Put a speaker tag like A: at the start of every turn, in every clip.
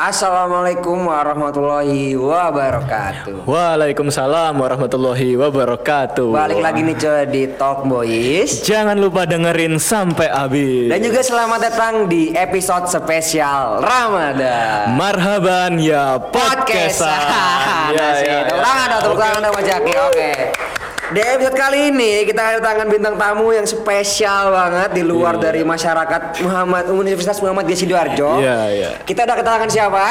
A: Assalamualaikum warahmatullahi wabarakatuh.
B: Waalaikumsalam warahmatullahi wabarakatuh.
A: Balik lagi nih coy di Talk Boys.
B: Jangan lupa dengerin sampai habis.
A: Dan juga selamat datang di episode spesial Ramadan.
B: Marhaban ya
A: Podcast.
B: podcastan.
A: Ya, ya, Tepuk tangan dong, tepuk tangan dong Mas Jaki. Oke. Di episode kali ini kita kedatangan bintang tamu yang spesial banget di luar dari masyarakat Muhammad Universitas Muhammad Gaya Sidoarjo.
B: Iya, iya.
A: Kita udah kedatangan siapa?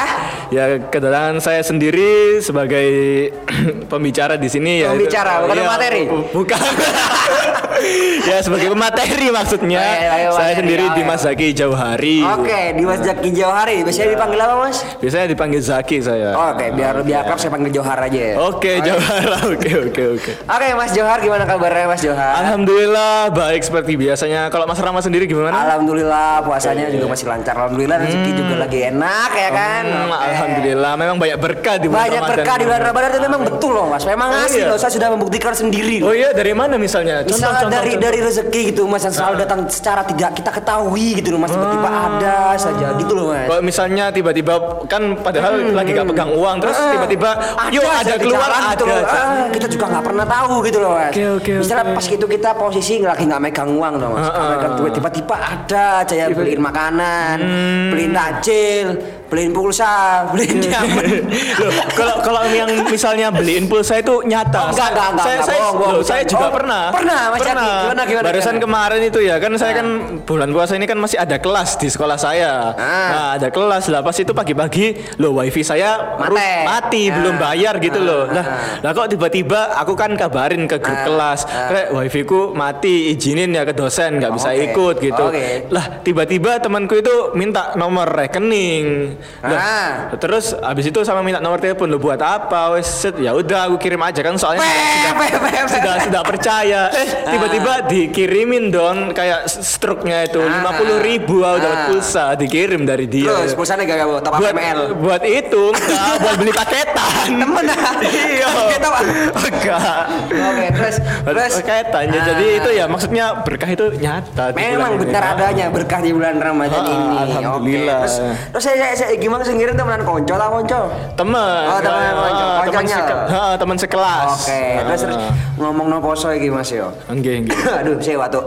B: Ya kedatangan saya sendiri sebagai pembicara di sini ya.
A: Pembicara, bukan
B: Iya,
A: pemateri?
B: bu- Bukan. ya sebagai pemateri maksudnya.
A: Oh, iya, iya,
B: saya
A: pemateri.
B: sendiri
A: Oh, iya.
B: Dimas Zaki Jauhari.
A: Oke, Dimas Jaki Jauhari. Biasanya dipanggil apa, Mas?
B: Biasanya dipanggil Zaki saya.
A: Oke, biar lebih akrab saya panggil Johar aja ya.
B: Oke, Jauhara. Oke, oke, oke.
A: Oke, Mas Johar gimana kabarnya Mas Johar?
B: Alhamdulillah baik seperti biasanya. Kalau Mas Rama sendiri gimana?
A: Alhamdulillah puasanya juga masih lancar. Alhamdulillah rezeki juga lagi enak ya kan.
B: Hmm,
A: Oke.
B: Alhamdulillah memang banyak berkah di bulan
A: Banyak
B: Ramadan
A: berkah di bulan Ramadan itu memang betul loh Mas. Memang
B: Oh,
A: asli
B: iya.
A: loh. Saya sudah membuktikan sendiri.
B: Oh iya dari mana misalnya? Contoh,
A: Misalnya
B: contoh,
A: dari
B: contoh.
A: dari rezeki gitu Mas yang selalu datang secara tidak kita ketahui gitu loh Mas tiba-tiba
B: Ah.
A: ada saja gitu loh Mas.
B: Kalau misalnya tiba-tiba kan padahal lagi gak pegang uang terus
A: Ah,
B: tiba-tiba yuk ada keluar
A: jalan
B: ada.
A: gitu loh. Ah, kita juga nggak pernah tahu gitu loh mas.
B: Oke, oke,
A: Misalnya
B: oke.
A: pas itu kita posisi lagi nggak megang uang dong mas. Megang duit tiba-tiba ada aja ya beliin makanan,
B: Hmm.
A: beliin takjil, beliin pulsa, beliin diamond.
B: Loh, kalau kalau yang misalnya beliin pulsa itu nyata.
A: Oh, enggak, enggak, enggak,
B: Saya
A: enggak,
B: saya,
A: bohong, bohong,
B: loh, saya juga
A: Oh,
B: pernah.
A: pernah, Mas Jaki. Gimana, gimana,
B: Barusan
A: gimana?
B: kemarin itu ya kan saya kan bulan puasa ini kan masih ada kelas di sekolah saya.
A: Ah.
B: Nah, ada kelas lah pas itu pagi-pagi loh wifi saya
A: Mati.
B: mati
A: Ah.
B: belum bayar gitu
A: Ah,
B: loh.
A: ah,
B: Lah, lah kok tiba-tiba aku kan kabarin ke grup
A: Ah,
B: kelas,
A: ah.
B: "Rek, wifi ku mati, izinin ya ke dosen nggak bisa
A: Oke,
B: ikut gitu."
A: oke.
B: Lah, tiba-tiba temanku itu minta nomor rekening. Lah,
A: Ah.
B: Terus abis itu sama minta nomor telepon lo buat apa? Wes set, ya udah aku kirim aja kan soalnya sudah,
A: pe.
B: sudah sudah percaya. Eh tiba-tiba dikirimin dong kayak struknya itu
A: Ah.
B: lima puluh ribu aku dapat
A: Ah.
B: pulsa dikirim dari dia.
A: Terus pulsanya gak gak top
B: buat
A: ML.
B: buat itu enggak buat beli paketan.
A: Temen ah.
B: iya.
A: Apa?
B: Enggak.
A: Oke, terus terus
B: paketan. Ya,
A: Ah.
B: Jadi itu ya maksudnya berkah itu nyata.
A: Memang benar adanya berkah di bulan Ramadan
B: Ah,
A: ini.
B: alhamdulillah.
A: Terus, terus saya, saya gimana sih ngirim temenan konco lah konco?
B: Temen.
A: Oh, temen,
B: Ah,
A: konco.
B: temen,
A: Konconya.
B: seke- ah, temen sekelas.
A: Oke, terus terus
B: Ah.
A: ngomong no poso iki Mas yo.
B: Enggak, enggak.
A: Aduh, saya waktu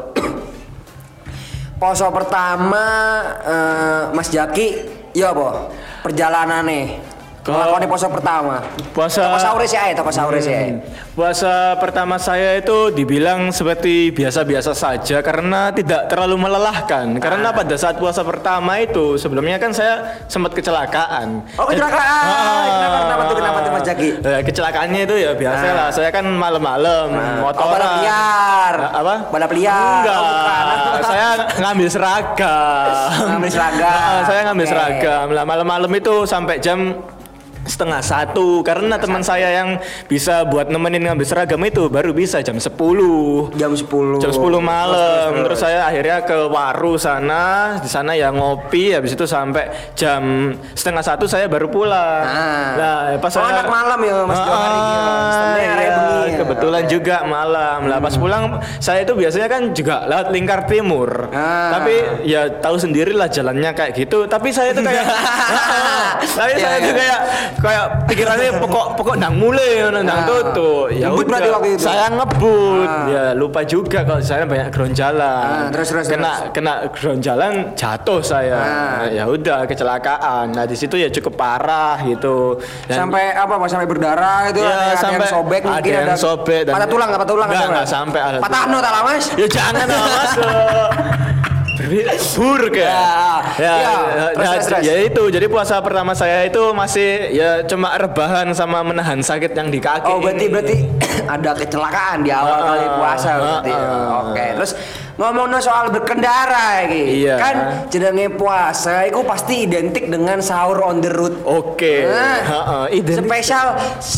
A: poso pertama eh, Mas Jaki, ya apa? Perjalanan nih.
B: Kalau-
A: poso pertama.
B: Puasa-
A: Toko sahur sih ae, toko sahur sih ae.
B: Puasa pertama saya itu dibilang seperti biasa-biasa saja karena tidak terlalu melelahkan. Karena
A: Ah.
B: pada saat puasa pertama itu sebelumnya kan saya sempat kecelakaan.
A: Oh, kecelakaan.
B: Ah.
A: Kenapa, kenapa tuh, kenapa tuh, Mas Jaki?
B: Eh, kecelakaannya itu ya biasa
A: Ah.
B: lah. Saya kan malam-malam
A: Oh,
B: motoran.
A: balap liar.
B: Ah, Apa?
A: Balap liar.
B: Enggak.
A: Oh,
B: saya ngambil seragam.
A: Ngambil seragam.
B: Ah, saya ngambil
A: Oke.
B: seragam. Lah malam-malam itu sampai jam setengah satu. Karena teman saya yang bisa buat nemenin ngambil seragam itu baru bisa jam 10
A: Jam 10.
B: jam 10 malam.
A: Terus,
B: terus, saya akhirnya ke waru sana. Di sana ya ngopi. Habis itu sampai jam setengah satu saya baru pulang.
A: Ah.
B: nah pas
A: Oh,
B: saya
A: anak malam ya, Mas
B: Ah,
A: Johari ya. Area
B: iya,
A: bengi ya.
B: kebetulan juga malam. Lah pas pulang saya itu biasanya kan juga lewat lingkar timur.
A: Ah.
B: tapi ya tahu sendirilah jalannya kayak gitu. Tapi saya itu kayak Ah, tapi
A: Iya,
B: saya
A: iya.
B: itu kayak kayak pikirannya pokok pokok nang mulai nang
A: Ah.
B: tutup. Ya
A: Ngebut berarti waktu itu?
B: saya ngebut.
A: Ah.
B: ya lupa juga kalau saya banyak
A: Ah,
B: geronjalan
A: terus, terus,
B: kena kena geronjalan jatuh saya.
A: Ah.
B: ya udah kecelakaan. Nah di situ ya cukup parah gitu. Dan-
A: sampai apa Mas? Sampai berdarah itu
B: Ya,
A: ada,
B: sampai
A: yang sobek
B: ada
A: mungkin
B: yang
A: ada
B: sobek dan-
A: patah tulang nggak? Patah tulang
B: Nggak, sampai, ada-
A: patah no tak mas?
B: Ya jangan lah. Kayak.
A: Ya,
B: Ya,
A: ya,
B: ya, ya, ya itu. Jadi puasa pertama saya itu masih ya cuma rebahan sama menahan sakit yang di kaki.
A: oh berarti
B: ini.
A: berarti ada kecelakaan di awal
B: Ah,
A: kali puasa
B: ah,
A: berarti
B: ah.
A: oke terus ngomong soal berkendara iki
B: Iya.
A: kan jenenge puasa itu pasti identik dengan sahur on the road
B: Oke.
A: Nah,
B: Heeh, identik.
A: spesial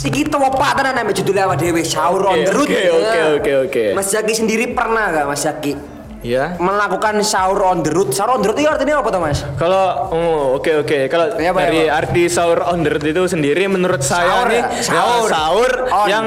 A: iki tewopak tenan ame judulnya awak dhewe sahur on the road.
B: oke, oke,
A: Nah,
B: oke, oke.
A: Mas Jaki sendiri pernah gak Mas Jaki
B: Ya.
A: melakukan sahur on the road. Sahur on the road itu artinya apa tuh mas?
B: Kalau oh, oke oke kalau
A: Iya, Pak,
B: dari
A: Pak.
B: arti sahur on the road itu sendiri menurut saya
A: Sahur
B: nih
A: ya?
B: ya,
A: Sahur.
B: sahur
A: On.
B: yang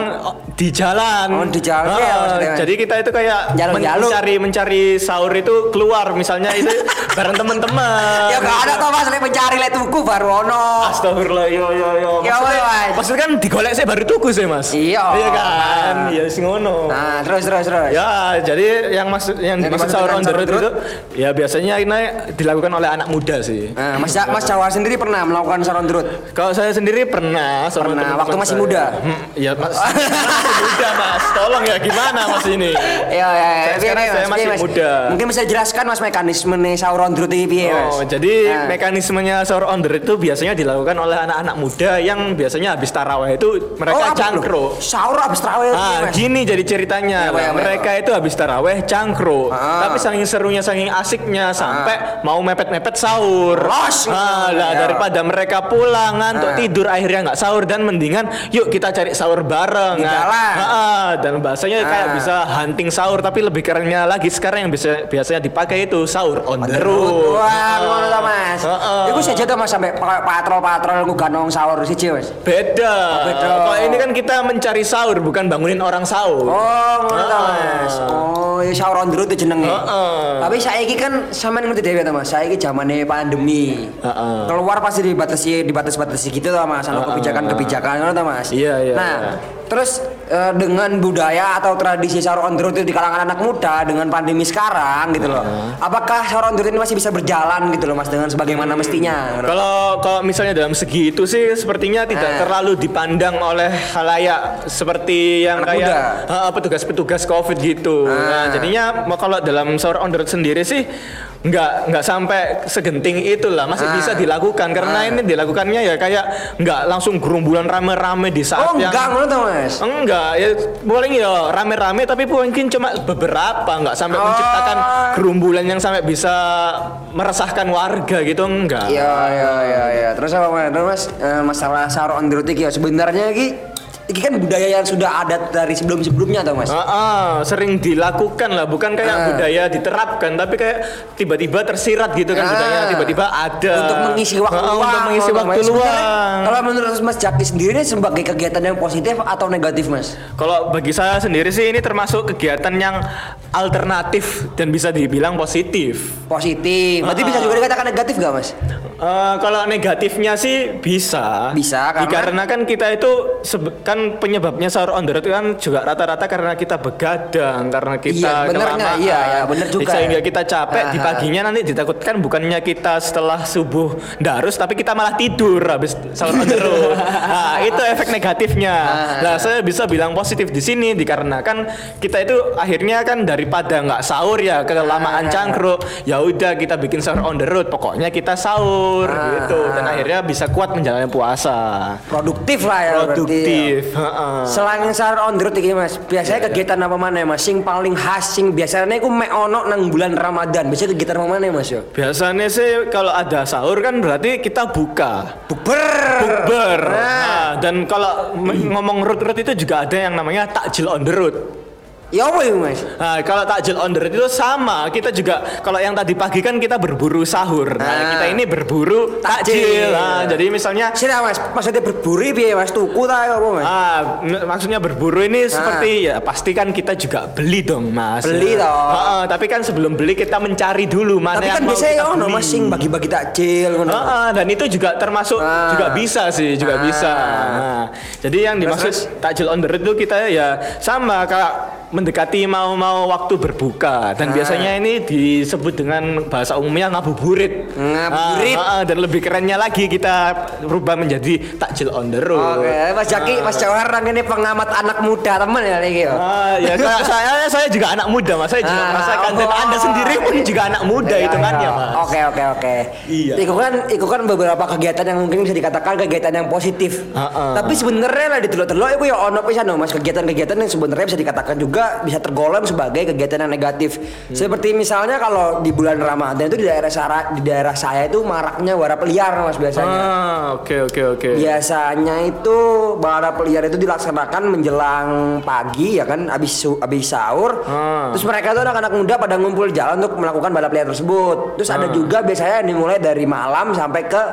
B: di jalan.
A: Oh, di jalan, iya, maksudnya.
B: jadi kita itu kayak men-
A: Jalur-jalur.
B: mencari mencari sahur itu keluar misalnya itu bareng teman-teman.
A: Ya gak ada tuh mas, lek mencari lek tuku baru ono.
B: Astagfirullah, yo yo yo.
A: Ya, Mas.
B: maksudnya kan digolek saya baru tuku sih mas.
A: Iya.
B: Iya kan, iya sing ngono.
A: Nah terus terus terus.
B: Ya, jadi yang maksud yang,
A: Yang
B: dimaksud
A: dimaksud
B: sahur on the road itu ya biasanya ini dilakukan oleh anak muda sih.
A: Nah, mas mas Jawa sendiri pernah melakukan sahur on the road?
B: Kalau saya sendiri pernah
A: Pernah,
B: teman-teman
A: waktu masih
B: saya.
A: muda?
B: Hmm, Iya, Mas. masih muda, Mas. Tolong ya gimana Mas ini?
A: Iya ya.
B: Saya
A: piye,
B: sekarang saya
A: Mas?
B: masih
A: Mas?
B: muda.
A: Mungkin bisa jelaskan mas mekanisme nih sahur on the road ini piye mas?
B: Oh, jadi
A: Nah.
B: mekanismenya sahur on the road itu biasanya dilakukan oleh anak-anak muda yang biasanya habis tarawih itu mereka
A: Oh,
B: cangkro.
A: Sahur habis tarawih
B: Ah,
A: mas?
B: gini jadi ceritanya.
A: Pak, iya, Pak.
B: mereka itu habis taraweh cangkro.
A: Ah.
B: Tapi saking serunya, saking asiknya sampai mau mepet-mepet sahur.
A: Los,
B: Ah, lah
A: Ya.
B: daripada mereka pulang ngantuk
A: Ah.
B: tidur akhirnya nggak sahur dan mendingan yuk kita cari sahur bareng.
A: Di
B: Nah,
A: jalan.
B: ah, ah, dan bahasanya kayak
A: Ah.
B: bisa hunting sahur tapi lebih kerennya lagi sekarang yang bisa biasanya dipakai itu sahur on, the road.
A: Wah, ngono ta Mas.
B: Heeh.
A: Iku saja tuh Mas sampai pa- patrol-patrol ngugah nong sahur siji Mas.
B: Beda.
A: beda.
B: Kalau ini kan kita mencari sahur bukan bangunin orang sahur.
A: Oh, ngono ta. Mas. Oh, ya sahur on the road itu Tapi saiki kan sampean ngerti dhewe ta Mas. Saiki zamane pandemi.
B: Heeh.
A: Keluar pasti dibatasi dibatas-batasi gitu ta Mas. Sama kebijakan-kebijakan ngono ta Mas.
B: Iya, iya,
A: Nah,
B: iya.
A: terus eh, dengan budaya atau tradisi sahur on the road itu di kalangan anak muda dengan pandemi sekarang gitu loh. Apakah sahur on the road ini masih bisa berjalan gitu loh Mas dengan sebagaimana mestinya?
B: Kalau kalau misalnya dalam segi itu sih sepertinya tidak
A: Ah.
B: terlalu dipandang oleh halayak seperti yang
A: Anak
B: kayak petugas-petugas covid gitu.
A: Ah.
B: Nah, jadinya mau kalau dalam sahur on the road sendiri sih nggak nggak sampai segenting itulah masih
A: Ah.
B: bisa dilakukan karena
A: Ah.
B: ini dilakukannya ya kayak nggak langsung gerombolan rame-rame di saat
A: Oh,
B: yang
A: enggak ta Mas.
B: Enggak, ya boleh ya rame-rame tapi mungkin cuma beberapa, nggak sampai
A: Oh.
B: menciptakan gerombolan yang sampai bisa meresahkan warga gitu enggak.
A: Iya iya iya iya. Terus apa Mas? Terus Mas eh, masalah sahur on the road iki ya sebenarnya iki iki kan budaya yang sudah ada dari sebelum-sebelumnya tau Mas.
B: Ah, ah, sering dilakukan lah, bukan kayak
A: Ah.
B: budaya diterapkan, tapi kayak tiba-tiba tersirat gitu kan
A: Ah.
B: budaya tiba-tiba ada
A: Untuk mengisi waktu
B: Ah,
A: luang.
B: untuk mengisi waktu
A: Mas. Sebenarnya,
B: luang.
A: Kalau menurut Mas Jaki sendiri ini sebagai kegiatan yang positif atau negatif Mas?
B: Kalau bagi saya sendiri sih ini termasuk kegiatan yang alternatif dan bisa dibilang positif.
A: Positif. Berarti
B: Ah.
A: bisa juga dikatakan negatif gak Mas?
B: Eh, kalau negatifnya sih bisa.
A: Bisa, karena?
B: Dikarenakan kita itu sebe- kan penyebabnya sahur on the road kan juga rata-rata karena kita begadang, karena kita
A: Iya, benernya,
B: kelamaan.
A: iya, iya, bener juga.
B: Sehingga kita capek di
A: Ah,
B: paginya nanti ditakutkan bukannya kita setelah subuh darus tapi kita malah tidur habis sahur on the road. nah, itu efek negatifnya.
A: Ah.
B: Nah, saya bisa bilang positif di sini dikarenakan kita itu akhirnya kan daripada nggak sahur ya kelamaan
A: Ah.
B: cangkruk, ya udah kita bikin sahur on the road. Pokoknya kita sahur
A: Ah.
B: gitu dan akhirnya bisa kuat menjalani puasa.
A: Produktif lah ya berarti.
B: Produktif.
A: Selain sahur on the road iki Mas, biasanya kegiatan apa mana Mas? Sing paling khas sing biasanya iku mek ono nang bulan Ramadan. Biasanya kegiatan apa mana Mas yo?
B: Biasanya sih kalau ada sahur kan berarti kita buka.
A: Bukber.
B: Bukber.
A: Nah.
B: Nah, dan kalau ngomong road-road itu juga ada yang namanya takjil on the road.
A: Ya apa itu Mas?
B: Nah, kalau takjil on the road itu sama. Kita juga kalau yang tadi pagi kan kita berburu sahur. Nah,
A: Ah.
B: kita ini berburu
A: Takjil.
B: takjil. Nah, jadi misalnya
A: Sini Mas, maksudnya berburu piye Mas? Tuku ta apa Mas?
B: Ah, maksudnya berburu ini seperti ya pasti kan kita juga beli dong, Mas.
A: Beli
B: Ya.
A: toh.
B: Heeh, tapi kan sebelum beli kita mencari dulu mana
A: Tapi
B: yang
A: kan
B: mau
A: biasanya
B: kita
A: ono
B: beli.
A: Mas sing bagi-bagi takjil.
B: Heeh, dan itu juga termasuk
A: Ah.
B: juga bisa sih, juga
A: Ah.
B: bisa. Nah, jadi yang dimaksud takjil on the road itu kita ya sama kayak mendekati mau-mau waktu berbuka dan
A: Ah.
B: biasanya ini disebut dengan bahasa umumnya ngabuburit.
A: Ngabuburit.
B: Ah, ah, dan lebih kerennya lagi kita rubah menjadi takjil on the road.
A: Oke, Mas Jaki, Mas Jawar ini pengamat anak muda temen ya iki yo.
B: Ah, ya kayak saya saya juga anak muda mas, saya juga
A: Ah,
B: merasakan dan
A: oh.
B: anda sendiri pun juga anak muda
A: Iya,
B: hitungannya
A: iya.
B: mas.
A: Oke oke oke.
B: Iya.
A: Itu kan itu kan beberapa kegiatan yang mungkin bisa dikatakan kegiatan yang positif.
B: Heeh.
A: Tapi sebenarnya lah di telok-telok itu ya ono pisan Mas kegiatan-kegiatan yang sebenarnya bisa dikatakan juga juga bisa tergolong sebagai kegiatan yang negatif. Seperti misalnya kalau di bulan Ramadan itu di daerah Sara, di daerah saya itu maraknya balap liar Mas biasanya.
B: Ah, oke oke oke.
A: Biasanya itu balap liar itu dilaksanakan menjelang pagi ya kan habis habis sahur.
B: Ah.
A: Terus mereka tuh anak-anak muda pada ngumpul jalan untuk melakukan balap liar tersebut. Terus ada juga biasanya dimulai dari malam sampai ke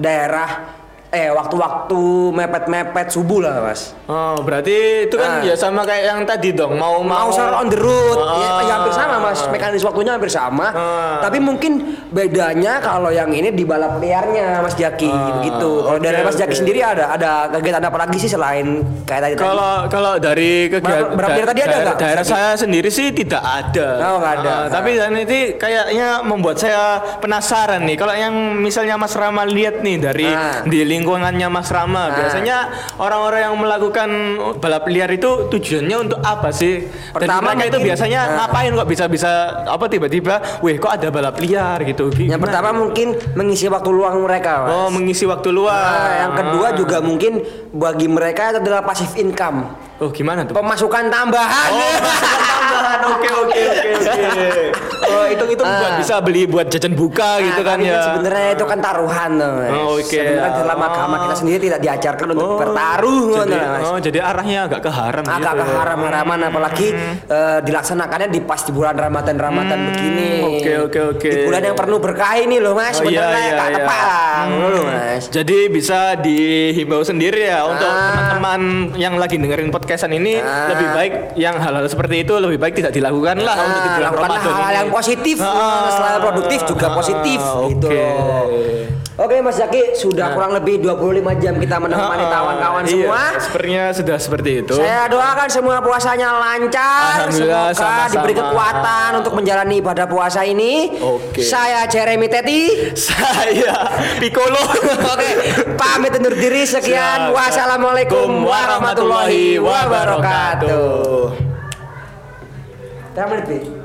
A: daerah eh waktu-waktu mepet-mepet subuh lah mas.
B: Oh, berarti itu kan ya sama kayak yang tadi dong, mau
A: Mau sahur on the road, ya,
B: Ah.
A: ya hampir sama mas, mekanisme waktunya hampir sama.
B: Ah.
A: Tapi mungkin bedanya kalau yang ini di balap liarnya mas Jaki
B: Ah,
A: gitu. Kalau dari
B: oke,
A: mas Jaki
B: oke.
A: sendiri ada ada kegiatan apa lagi sih selain kayak tadi? tadi?
B: Kalau kalau dari kegiatan
A: liar tadi ada nggak?
B: daerah saya sendiri sih tidak ada.
A: Oh, nggak ada.
B: Ah, tapi dan ini kayaknya membuat saya penasaran nih. Kalau yang misalnya Mas Rama lihat nih dari
A: Ah.
B: di lingkungannya Mas Rama, biasanya orang-orang yang melakukan balap liar itu tujuannya untuk apa sih?
A: Pertama
B: itu biasanya
A: Ah.
B: ngapain kok bisa-bisa apa tiba-tiba, weh kok ada balap liar gitu?
A: Yang
B: Gimana?
A: pertama mungkin mengisi waktu luang mereka mas.
B: oh mengisi waktu luang.
A: Nah, yang kedua juga mungkin bagi mereka itu adalah passive income,
B: Oh gimana tuh?
A: pemasukan tambahan.
B: Oh, masukan tambahan. Oke, oke, oke, oke. Oh, itu itu buat
A: Ah.
B: bisa beli buat jajan buka gitu
A: Nah,
B: kan ya.
A: Sebenarnya itu kan taruhan. Mas.
B: Oh, oke.
A: Sebenarnya dalam agama kita sendiri tidak diajarkan untuk
B: Oh,
A: bertaruh
B: jadi, oh, jadi arahnya agak ke haram
A: agak
B: gitu.
A: ke haram-haraman apalagi eh, dilaksanakannya di pas di bulan Ramadan Ramadan begini.
B: Hmm, oke, oke, oke.
A: Di bulan yang penuh berkah ini loh Mas,
B: Oh, iya,
A: sebenarnya
B: iya,
A: tak
B: iya.
A: tepat lah, ngono loh, Mas.
B: Jadi bisa dihimbau sendiri ya untuk
A: Ah.
B: teman-teman yang lagi dengerin podcastan ini
A: Ah.
B: lebih baik yang hal-hal seperti itu lebih baik tidak dilakukan lah untuk di bulan Ramadan ini.
A: yang positif,
B: Ah.
A: selain produktif juga positif
B: Ah,
A: gitu.
B: oke.
A: Mas Zaki, sudah kurang lebih 25 jam kita menemani
B: Ah,
A: kawan-kawan
B: iya,
A: semua.
B: Sepertinya sudah seperti itu.
A: Saya doakan semua puasanya lancar, semoga
B: sama-sama.
A: diberi kekuatan untuk menjalani ibadah puasa ini.
B: Oke.
A: Saya Jeremy Teti.
B: Saya Piccolo.
A: Oke, pamit undur diri. Sekian.
B: Siap.
A: Wassalamualaikum warahmatullahi
B: wabarakatuh.
A: Berapa menit, Bi?